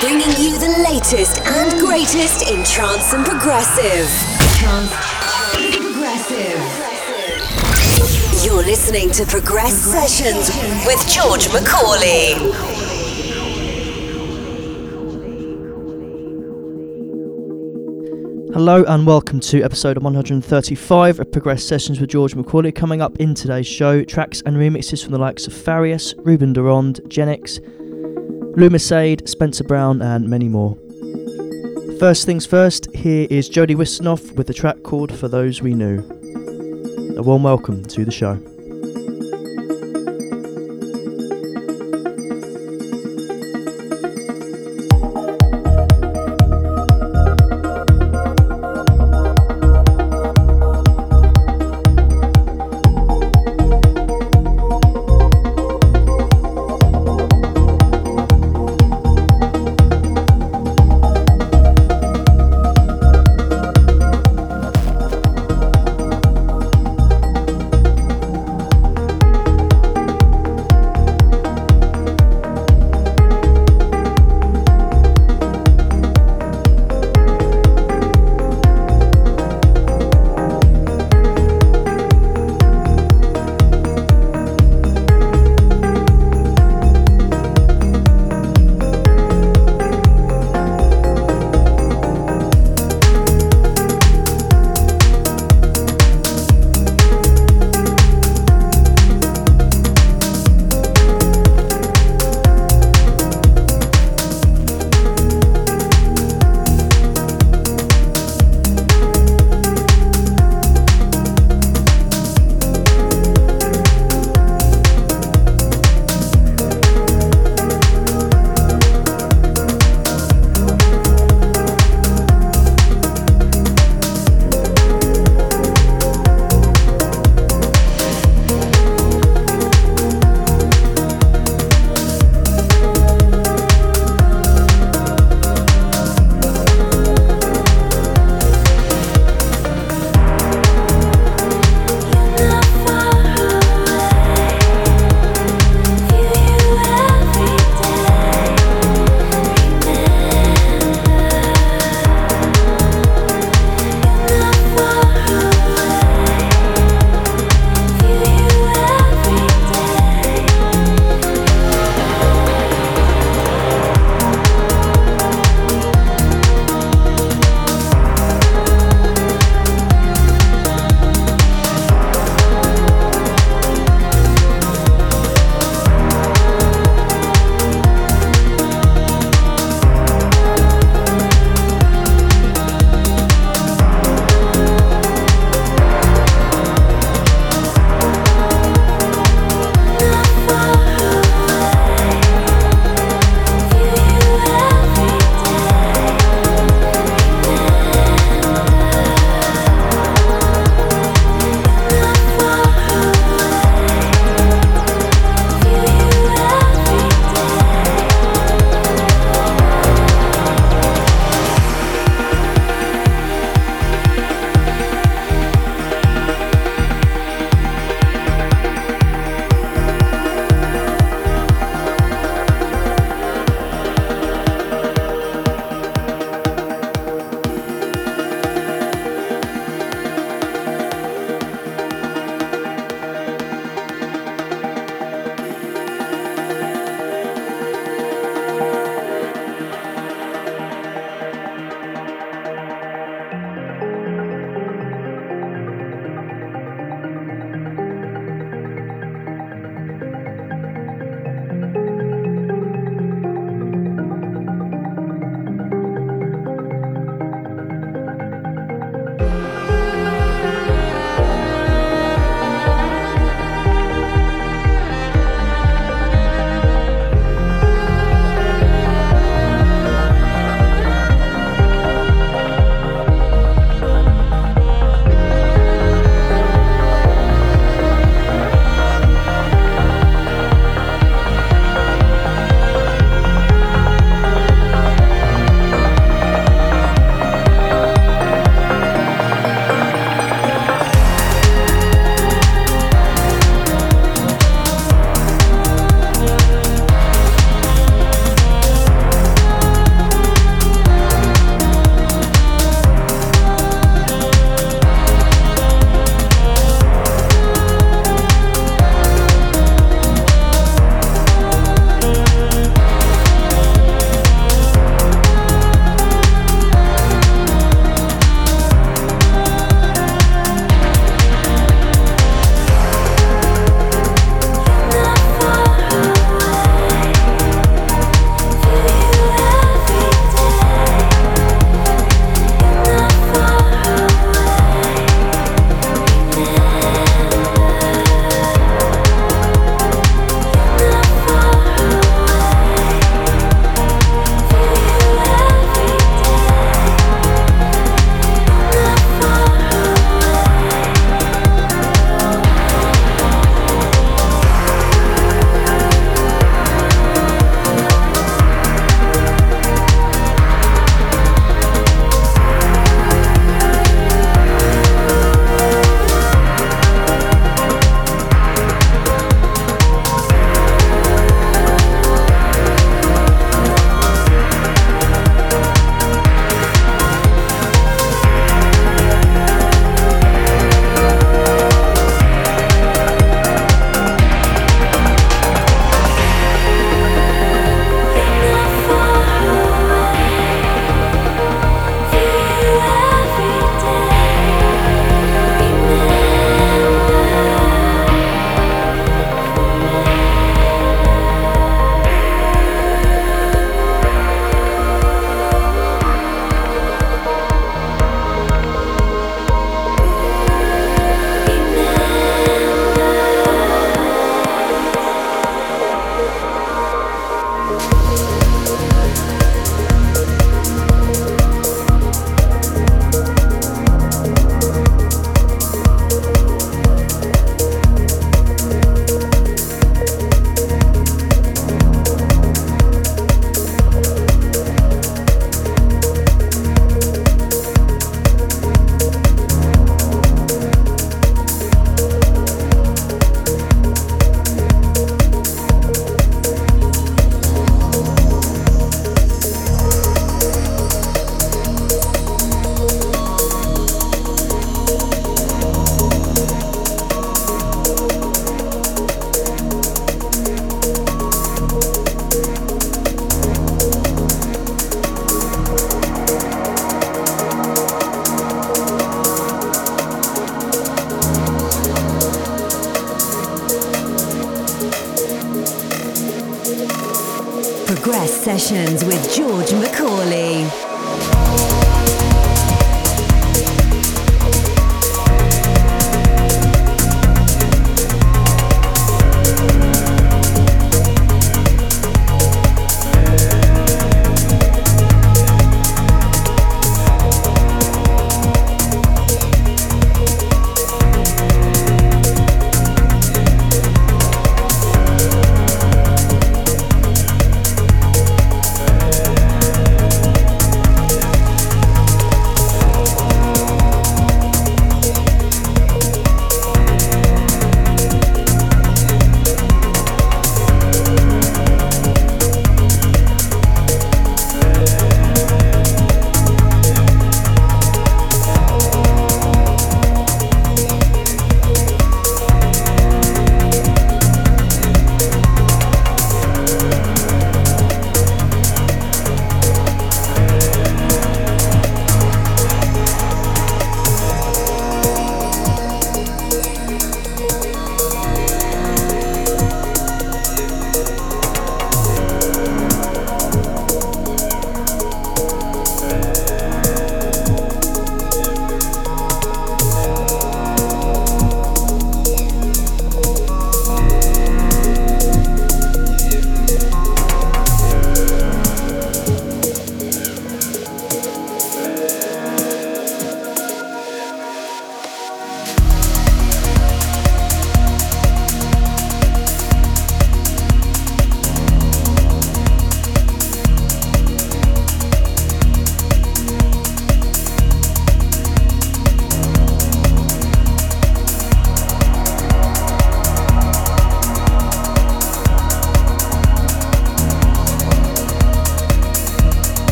Bringing you the latest and greatest in trance and progressive. Trance progressive. You're listening to Progress Sessions with George Macaulay. Hello and welcome to episode 135 of Progress Sessions with George Macaulay. Coming up in today's show, tracks and remixes from the likes of Farius, Ruben de Ronde, Genix, Lumisade, Spencer Brown, and many more. First things first, here is Jody Wisternoff with the track called For Those We Knew. A warm welcome to the show.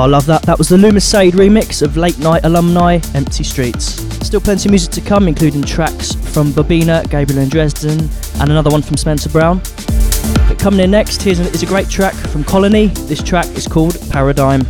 Oh, I love that. That was the Lumisade remix of Late Night Alumni, Empty Streets. Still plenty of music to come, including tracks from Bobina, Gabriel and Dresden, and another one from Spencer Brown. But coming in next, here's a, is a great track from Colony. This track is called Paradigm.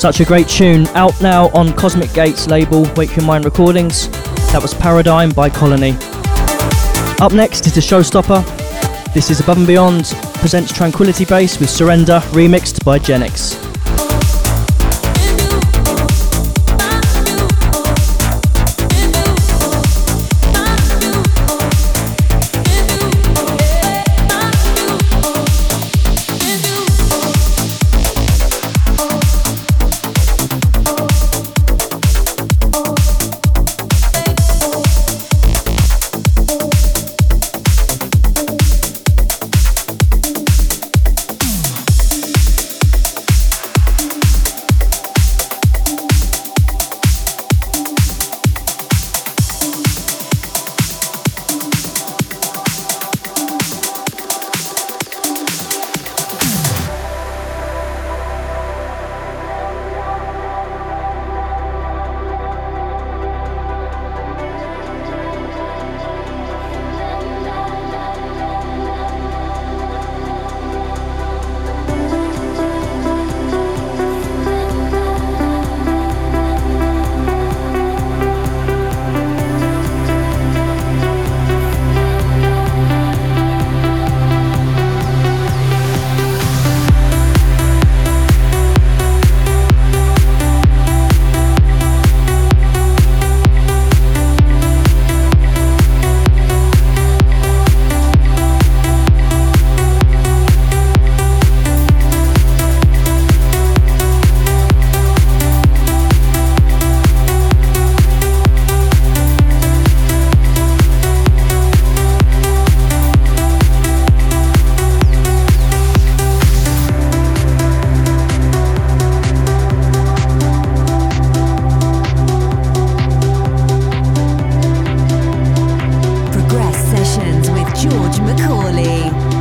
Such a great tune. Out now on Cosmic Gates label, Wake Your Mind Recordings. That was Paradigm by Colony. Up next is the showstopper. This is Above and Beyond presents Tranquility Base with Surrender, remixed by Genix.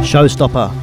Showstopper.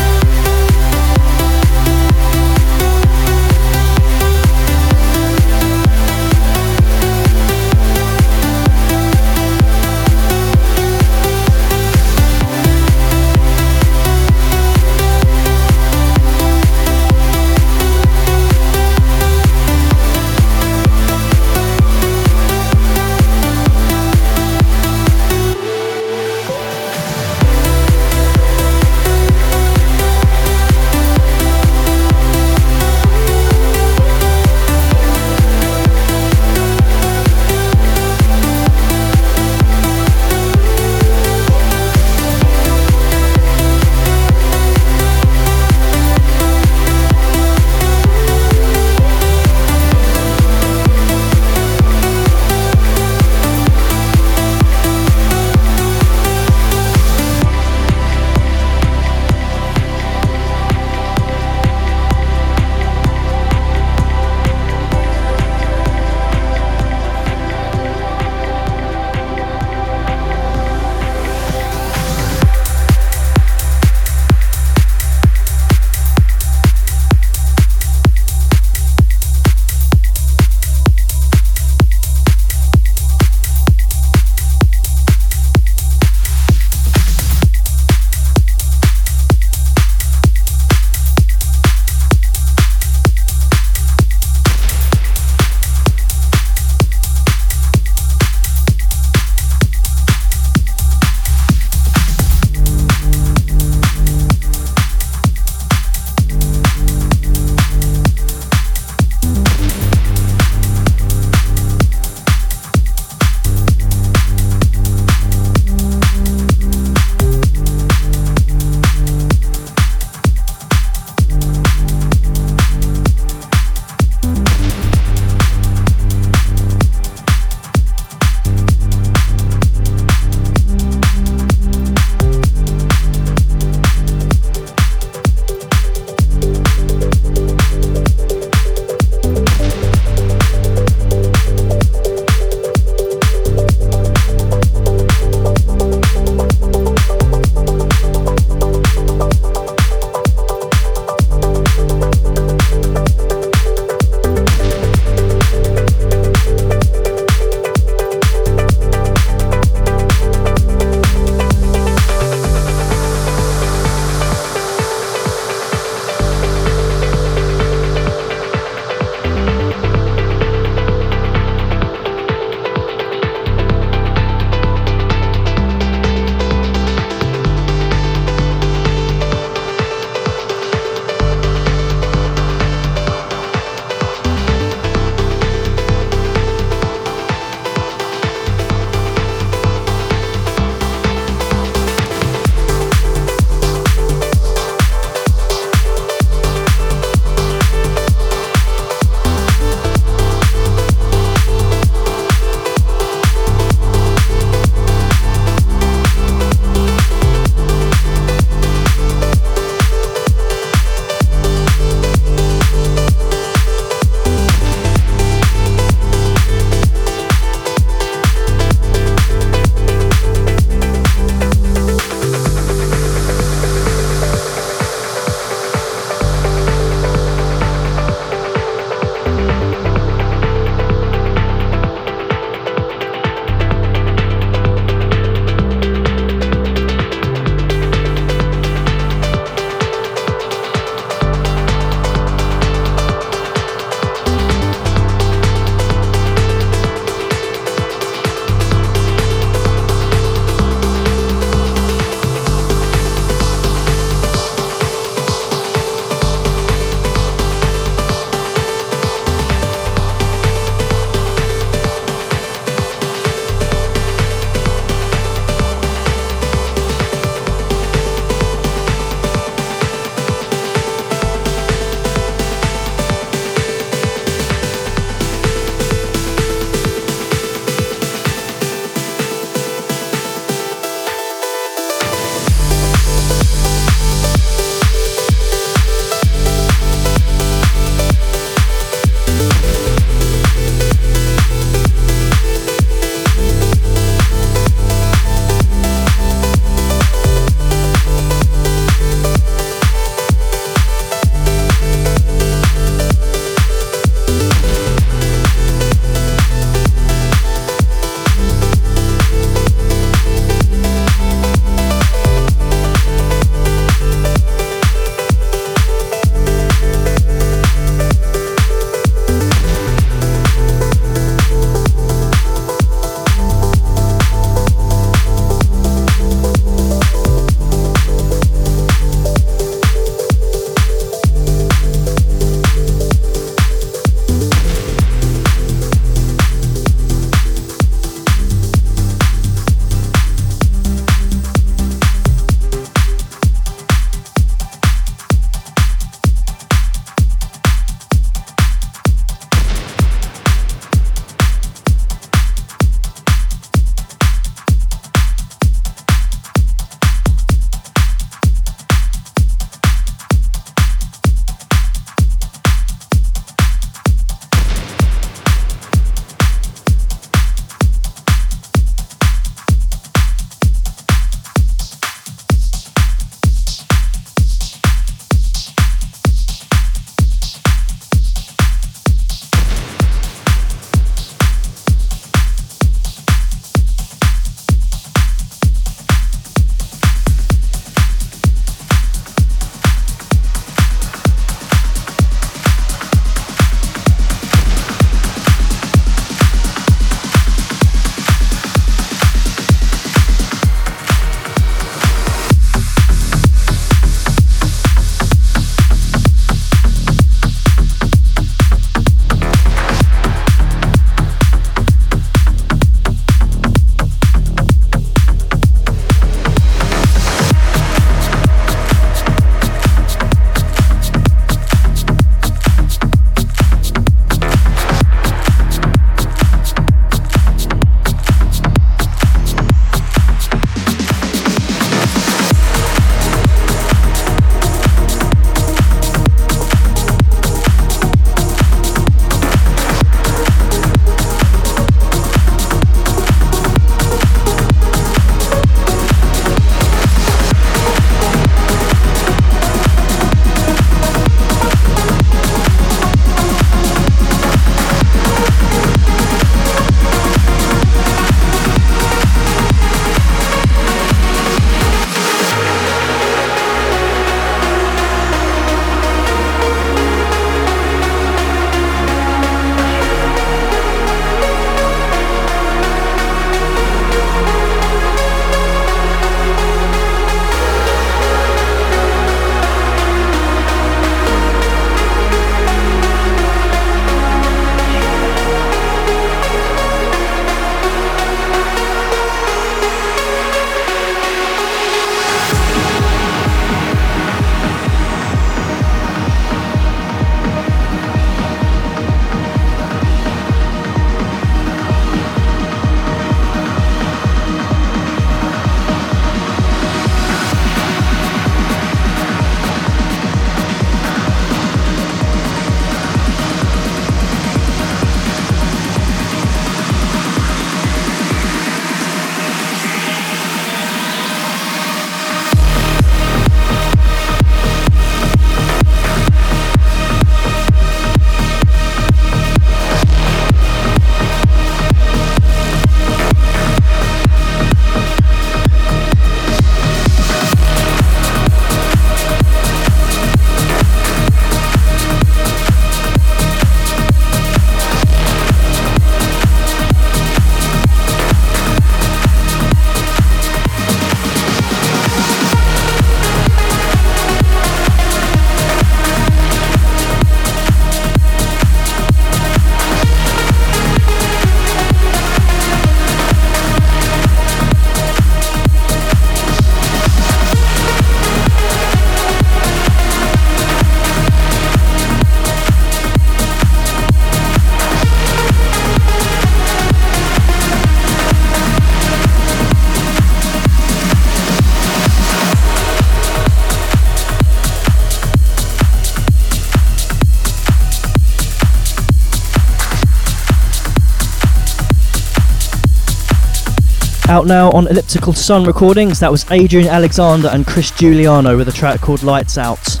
Out now on Elliptical Sun Recordings, that was Adrian Alexander and Chris Giuliano with a track called Lights Out.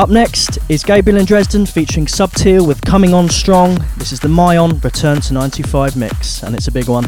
Up next is Gabriel and Dresden featuring Sub Teal with Coming On Strong. This is the Mayon Return to 95 mix, and it's a big one.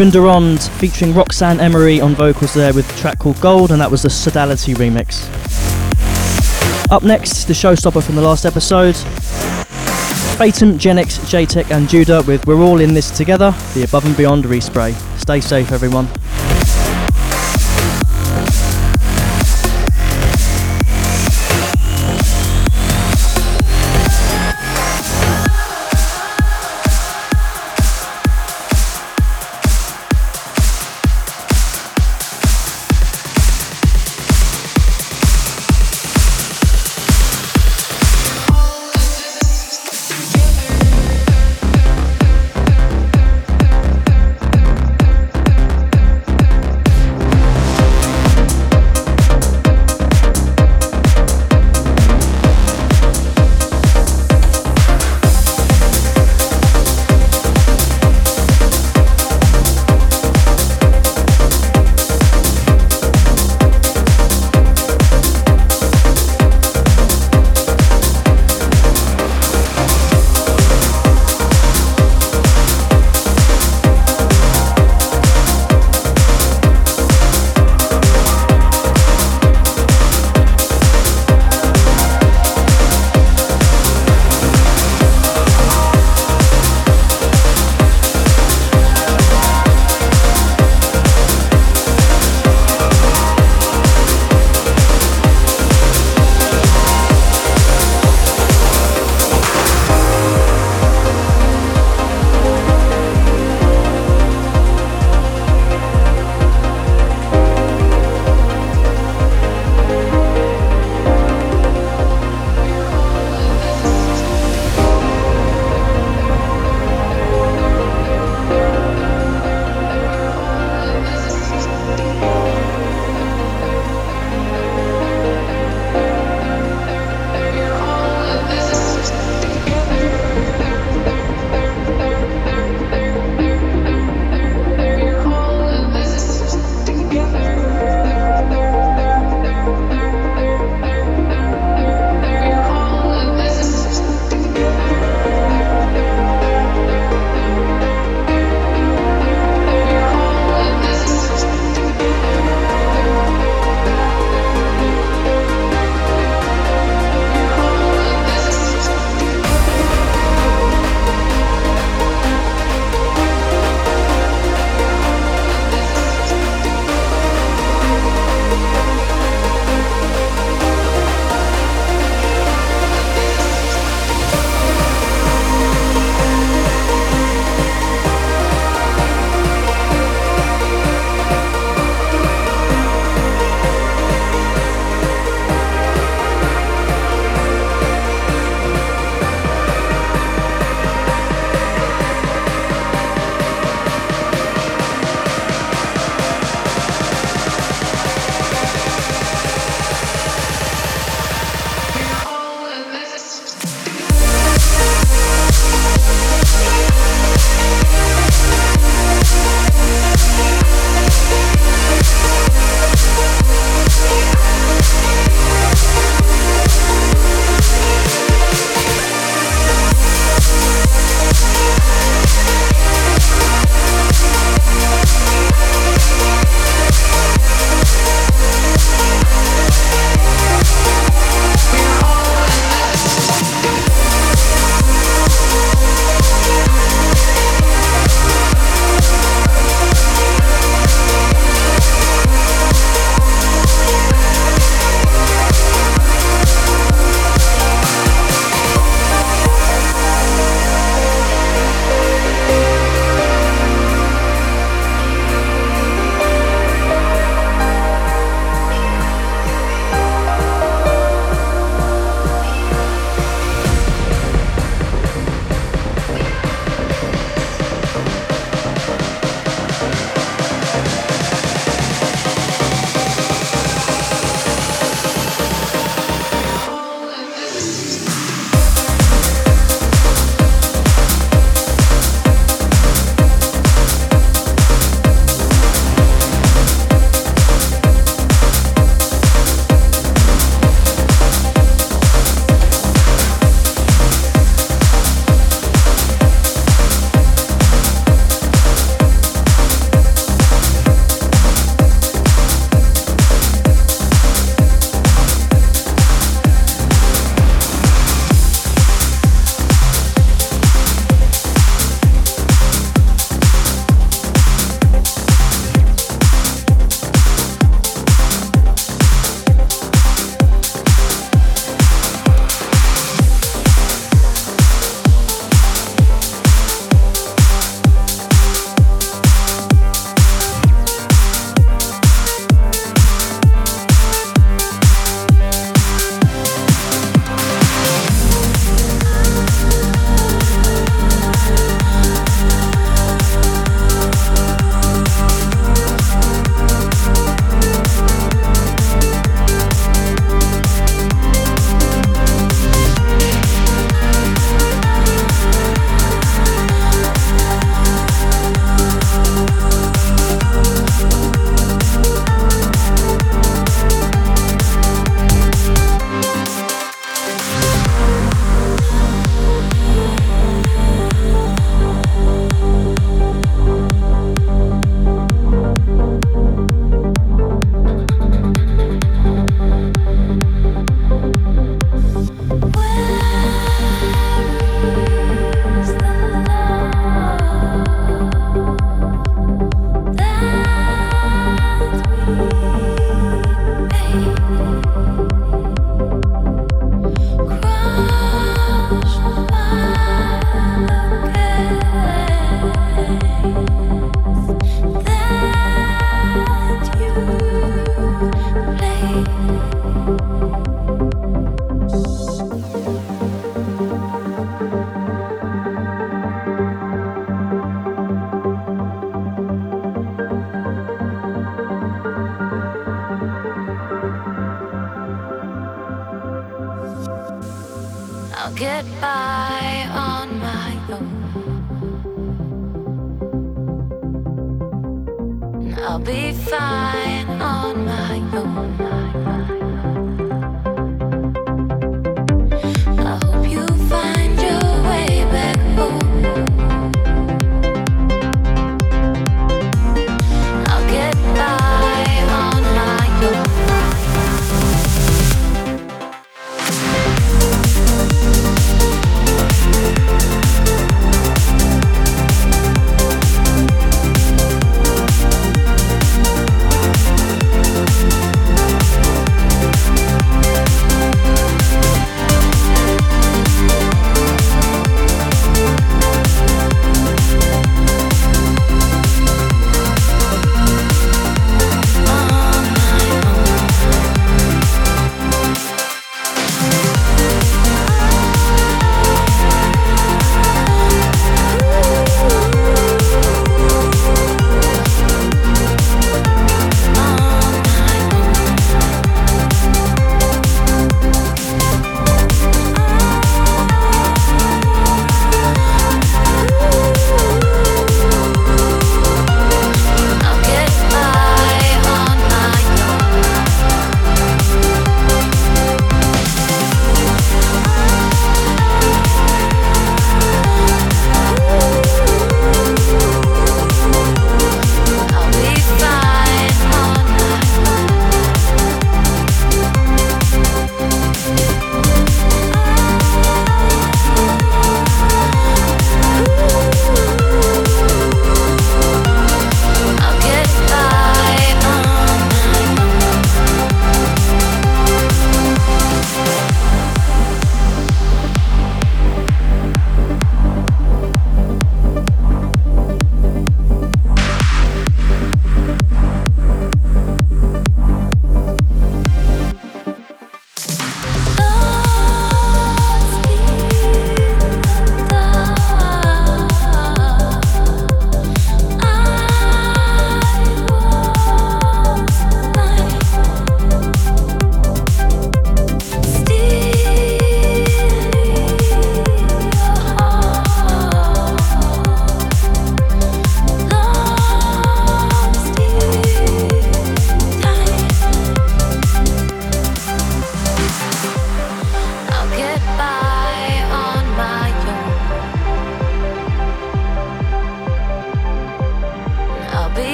Ruben de Ronde featuring Roxanne Emery on vocals there with a track called Gold, and that was the Sodality remix. Up next, the showstopper from the last episode. Phaeton, Genix, JTech, and Judah with We're All in This Together, the Above and Beyond respray. Stay safe, everyone.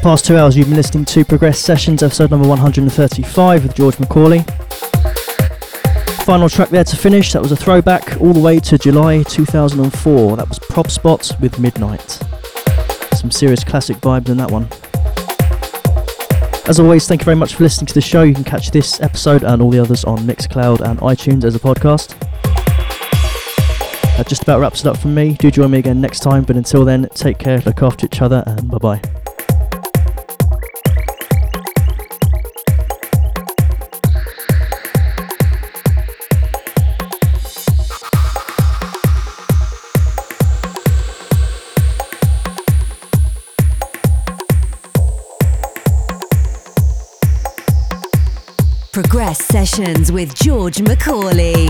The past two hours, you've been listening to Progress Sessions, episode number 135 with George Macaulay. Final track there to finish, that was a throwback all the way to July 2004. That was Prop Spot with Midnight. Some serious classic vibes in that one. As always, thank you very much for listening to the show. You can catch this episode and all the others on Mixcloud and iTunes as a podcast. That just about wraps it up from me. Do join me again next time, but until then, take care, look after each other, and bye bye. Sessions with George Macaulay.